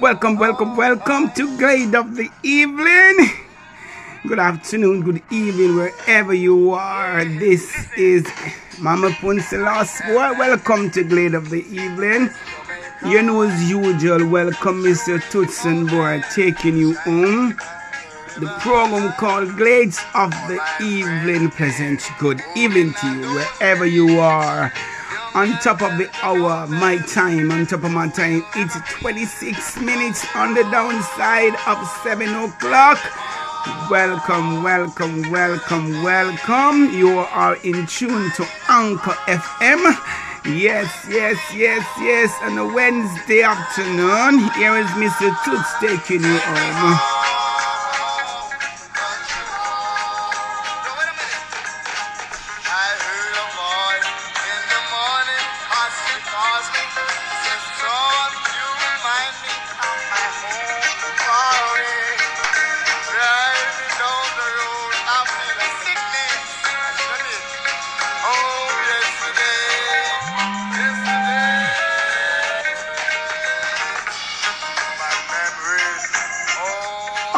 Welcome, welcome, welcome to Glade of the Evening. Good afternoon, good evening, wherever you are. This is Mama Punselas. Well, welcome to Glade of the Evening. You know, as usual, welcome Mr. Tutson Boy taking you home. The program called Glades of the Evening presents good evening to you, wherever you are on top of the hour, my time, on top of my time, it's 26 minutes on the downside of 7 o'clock. Welcome, welcome, welcome, welcome. You are in tune to Anchor FM. Yes, yes, yes, yes. On a Wednesday afternoon, here is Mr. Toots taking you home.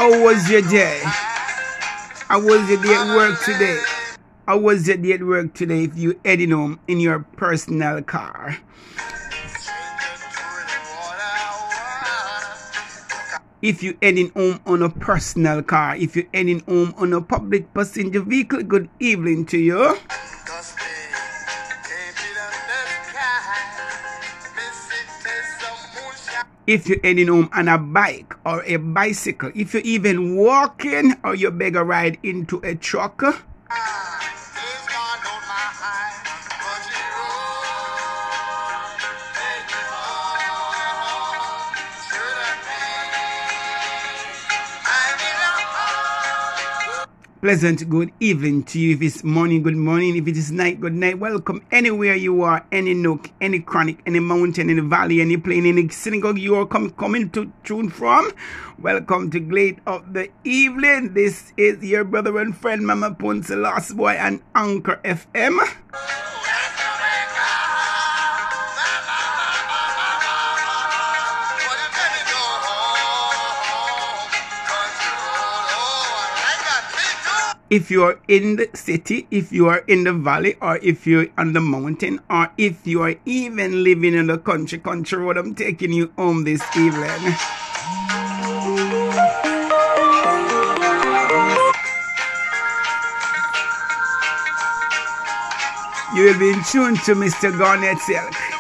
How was your day? How was your day at work today? How was your day at work today if you heading home in your personal car? If you heading home on a personal car, if you're heading home on a public passenger vehicle, good evening to you. If you're heading home on a bike or a bicycle, if you're even walking or you beg a ride into a truck, Pleasant good evening to you. If it's morning, good morning. If it is night, good night. Welcome anywhere you are, any nook, any chronic, any mountain, any valley, any plain, any synagogue you are com- coming to tune from. Welcome to Glade of the Evening. This is your brother and friend, Mama Ponce, Last Boy, and Anchor FM. If you are in the city, if you are in the valley, or if you're on the mountain, or if you are even living in the country, country road, I'm taking you home this evening. You will be in tune to Mr. Garnet Silk.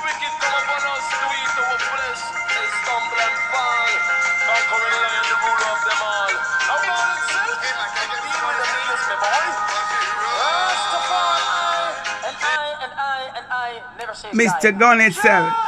Mr. Garnet Silk.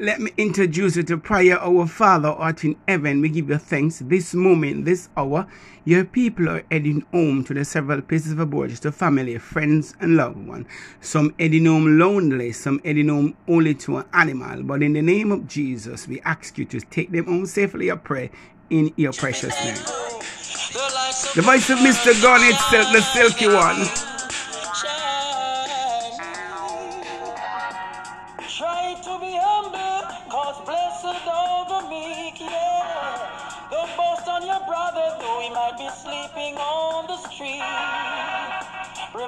introduce you to prayer, our Father art in heaven. We give you thanks this moment, this hour. Your people are heading home to the several places of abode, to family, friends, and loved ones. Some heading home lonely, some heading home only to an animal. But in the name of Jesus, we ask you to take them home safely, I pray, in your precious name. The voice of Mr. Garnet, the silky one.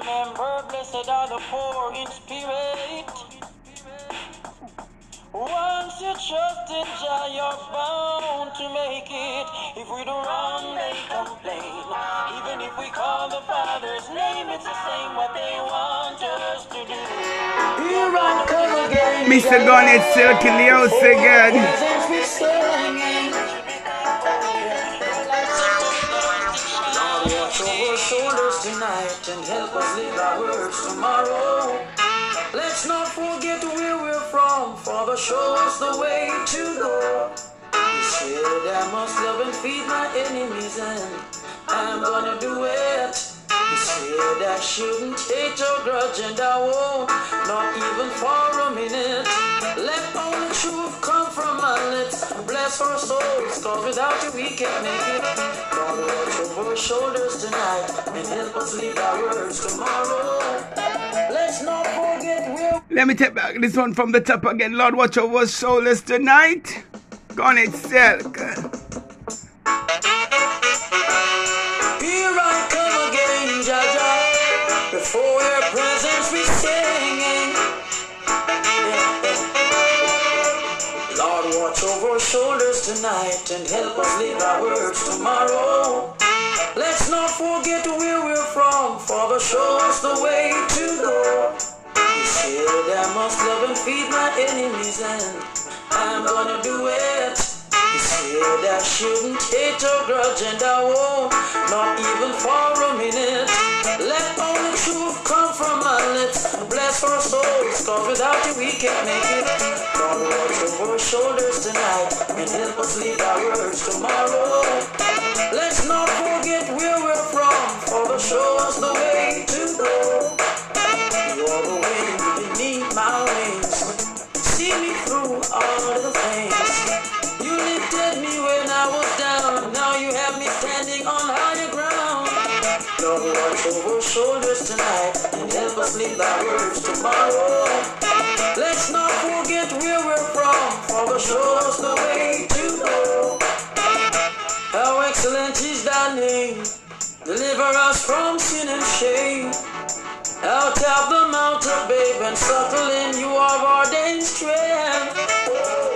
Blessed are the poor in spirit. Once you trust in Jah, you're bound to make it. If we do wrong, they complain. Even if we call the Father's name, it's the same what they want us to do. again. Mr. Garnet Silky Leos again. Live our words tomorrow. Let's not forget where we're from, Father, show us the way to go. He said, I must love and feed my enemies, and I'm gonna do it. Said, I shouldn't hate or grudge, and I won't, not even for a minute. Let only truth come from my lips. Bless our souls, cause without you we can't make it. Lord, watch over shoulders tonight and help us leave our words tomorrow. Let me take back this one from the top again. Lord, watch over shoulders tonight. Garnet Silk. Before your presence we singing. Lord, watch over our shoulders tonight and help us live our words tomorrow. Let's not forget where we're from, Father, show us the way to go. He said, I must love and feed my enemies, and I'm gonna do it. He said, I shouldn't hate or grudge, and I won't, not even for a minute. Let Bless our souls, cause without you we can't make it. Lord, watch over our shoulders tonight and help us lead our words tomorrow. Let's not forget where we're from, Father, show us the way over our shoulders tonight and help us lead our words tomorrow. Let's not forget where we're from, Father, show us the way to go. How excellent is thy name. Deliver us from sin and shame. Out of the mountain, babe, and subtle in you are ordained strength.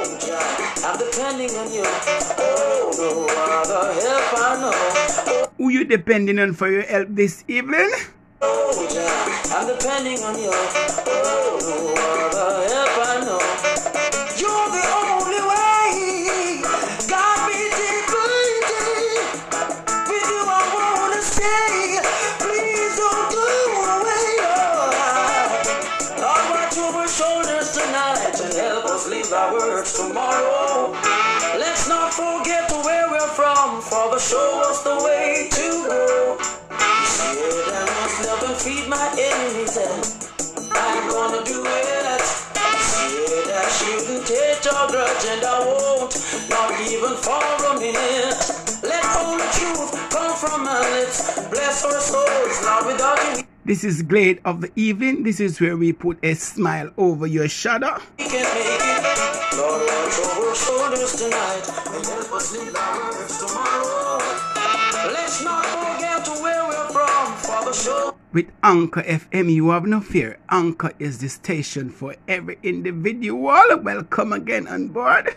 I'm depending on you. Oh, no other help I know. Who you depending on for your help this evening? Oh, Jah, I'm depending on you. Oh, I'm gonna do it. Said I shouldn't hate or grudge, and I won't, not even for a minute. Let truth come from my lips. Bless our souls, without you. This is Glade of the Evening. This is where we put a smile over your shadow. We With Anchor FM, you have no fear. Anchor is the station for every individual. Welcome again on board.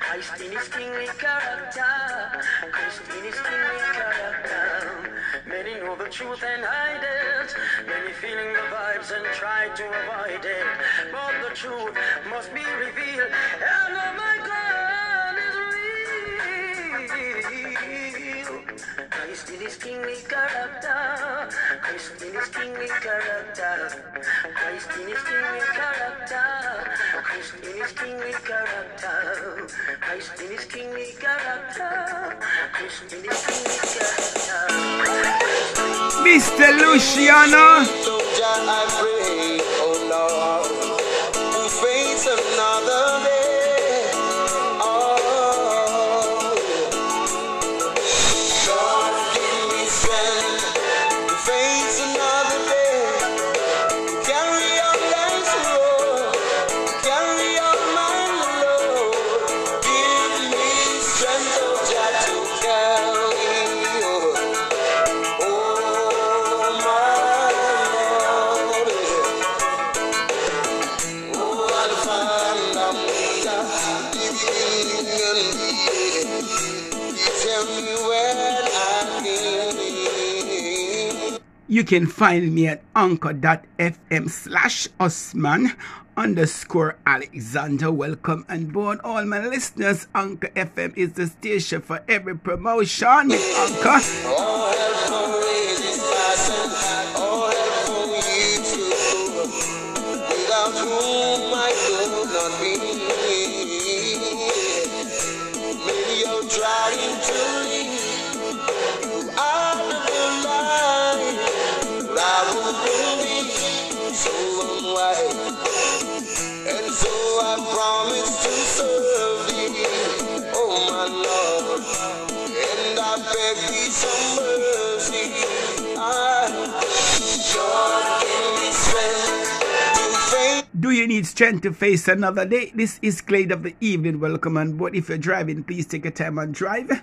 Christ in his kingly character. Christ in his kingly character. Many know the truth and hide it. Many feeling the vibes and try to avoid it. But the truth must be revealed. And oh my God is real. Christ in his kingly character. Christ in his kingly character. Christ in his kingly character. Christ in his kingly character. Christ in his kingly character. Christ in his kingly character. Mr. Luciano. So Jah, I pray, oh Lord, to face another day. You can find me at anchor.fm slash Osman underscore Alexander. Welcome on board, all my listeners. Anchor FM is the station for every promotion Anchor. Not. Do you need strength to face another day? This is Glade of the Evening. Welcome on board. If you're driving, please take your time and drive.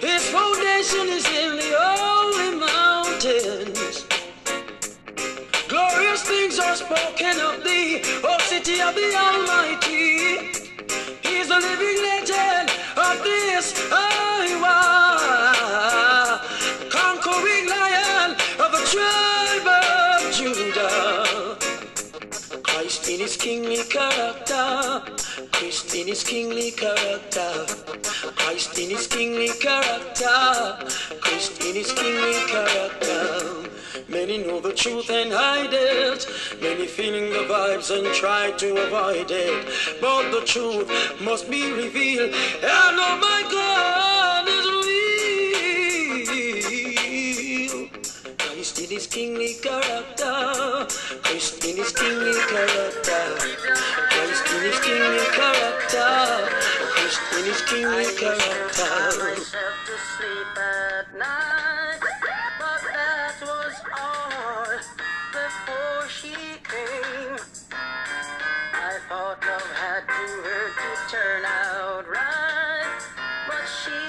His foundation is in the holy mountains. Glorious things are spoken of thee, O city of the Almighty. He's a living legend of this Iowa. Conquering lion of the tribe of Judah. Christ in his kingly character. Christ in his kingly character. Christ in his kingly character. Christ in his kingly character. Many know the truth and hide it. Many feeling the vibes and try to avoid it. But the truth must be revealed. And oh my God is real. Christ in his kingly character. Christ in his kingly character. Love had to hurt to turn out right, but she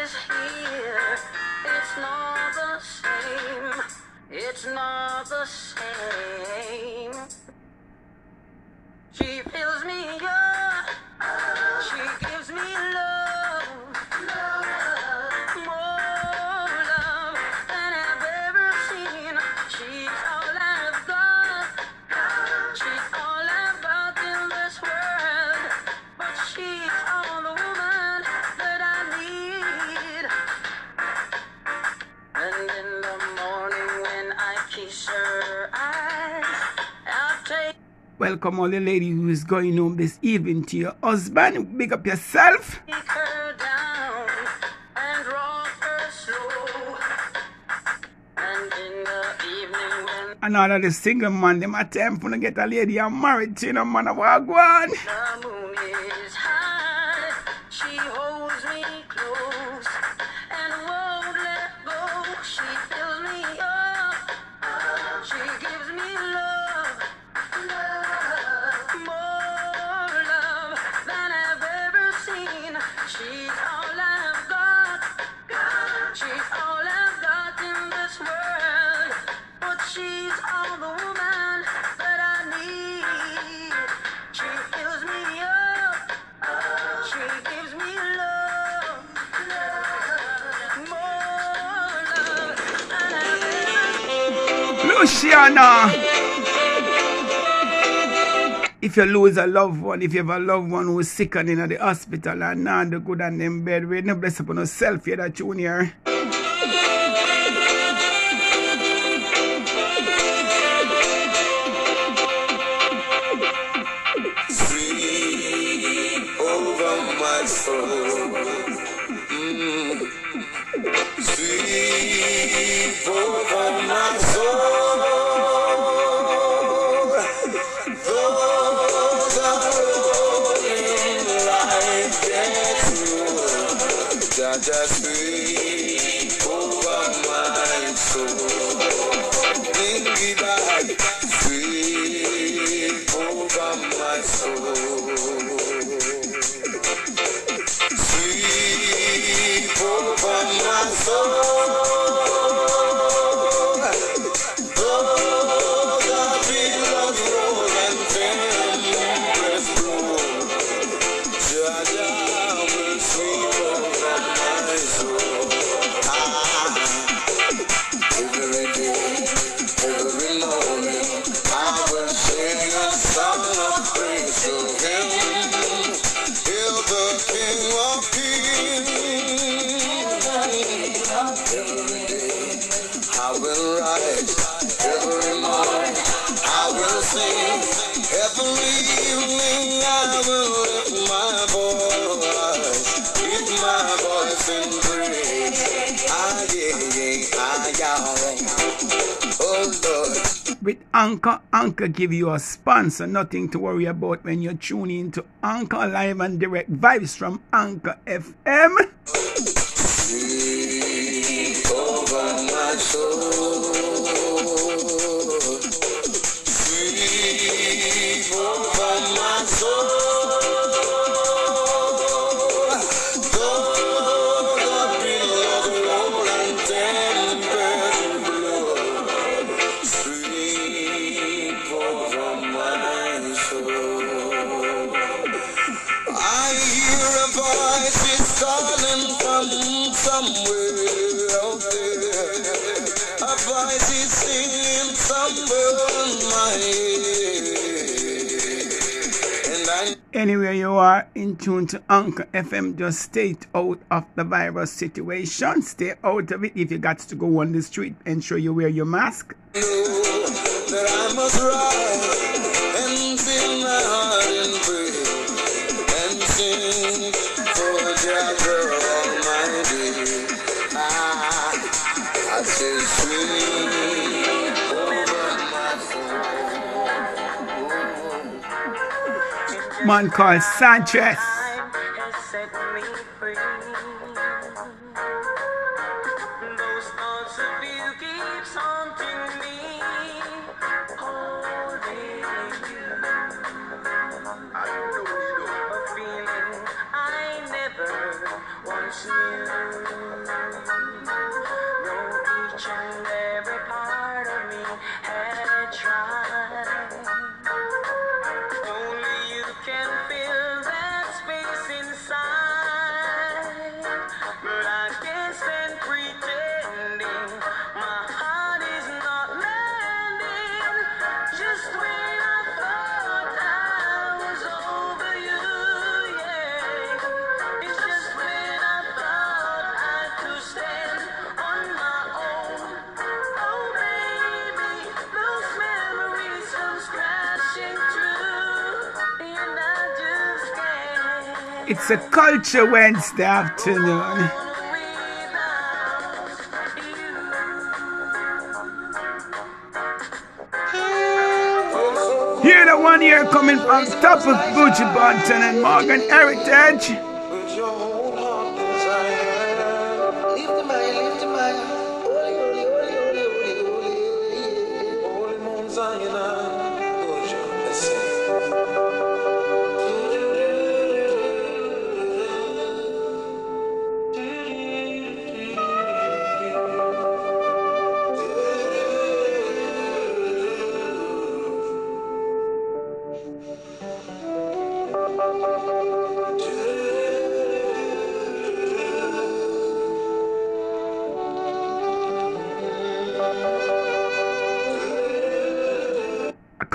is here. It's not the same. It's not the same. She fills me up. Welcome all the ladies who is going home this evening to your husband. Big up yourself. Take her down and rock her slow. And in the evening when And all of the single man, them a time for to get a lady and married to you know, man of wagwan. Luciano. If you lose a loved one, if you have a loved one who's sick and in the hospital and not the good and in bed, we no bless upon yourself, you that junior. Sweep over my soul. Bring me back, with Anchor. Anchor give you a sponsor. Nothing to worry about when you're tuning into Anchor Live and Direct Vibes from Anchor FM. anywhere you are in tune to Anchor FM, just stay out of the virus situation. Stay out of it. If you got to go on the street, ensure you wear your mask. man called Sanchez. It's a Culture Wednesday afternoon. Here the one year coming from top of Buju Banton and Morgan Heritage.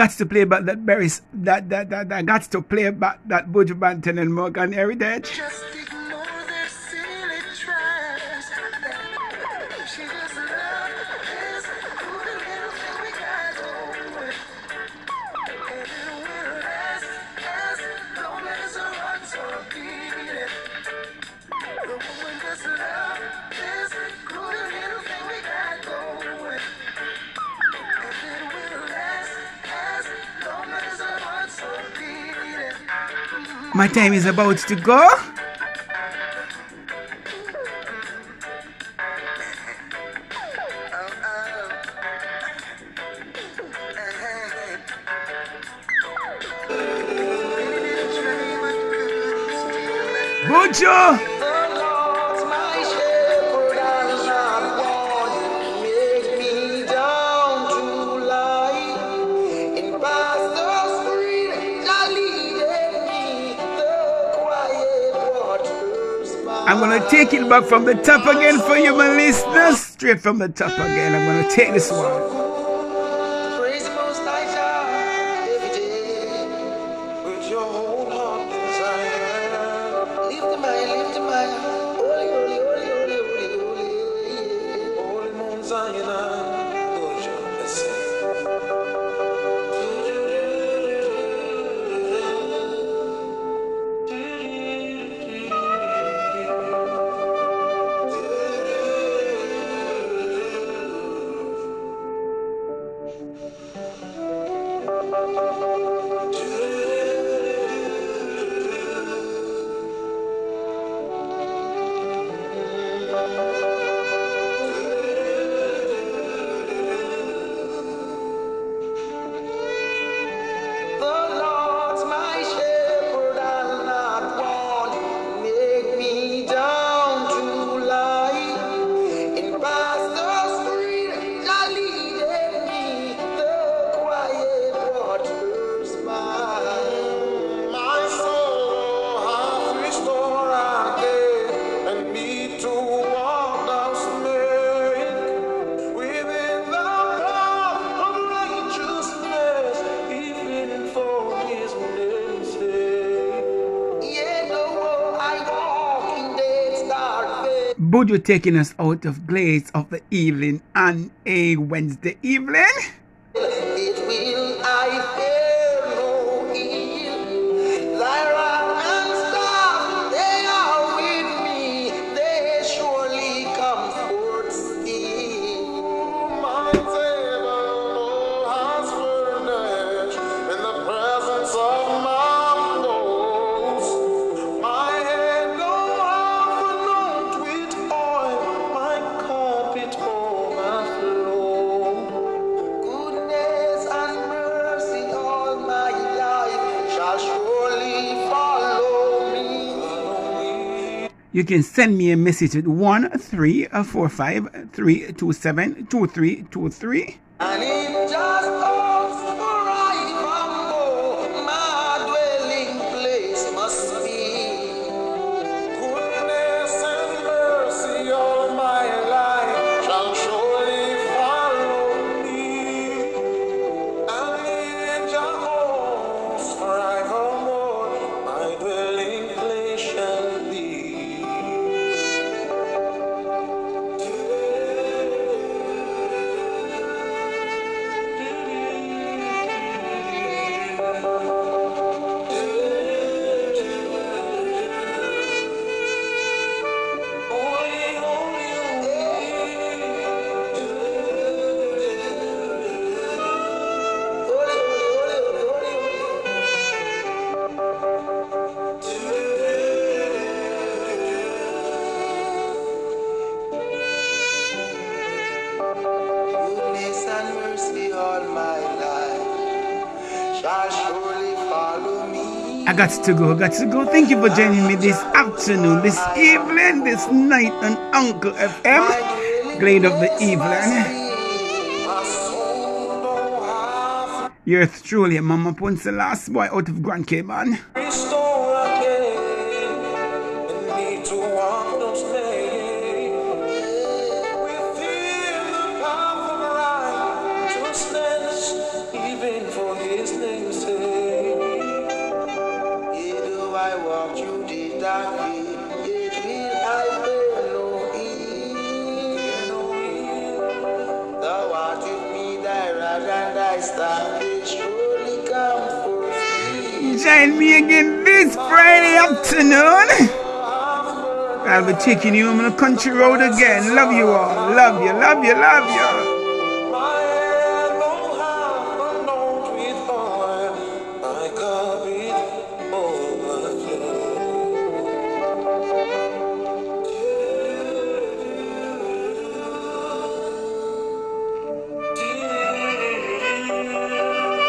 got to play back that berries that, that, that, that got to play back that Buju Banton and Morgan Heritage. My time is about to go. I'm gonna take it back from the top again for you, my listeners. Straight from the top again. I'm gonna take this one. Buju taking us out of Glades of the Evening on a Wednesday evening. You can send me a message at 1345 And it just got to go, got to go. Thank you for joining me this afternoon, this evening, this night on Anchor FM, Glade of the Evening. You're truly, Mama Punce, the last boy out of Grand Cayman. Join me again this Friday afternoon. I'll be taking you on the country road again. Love you all. Love you, love you, love you.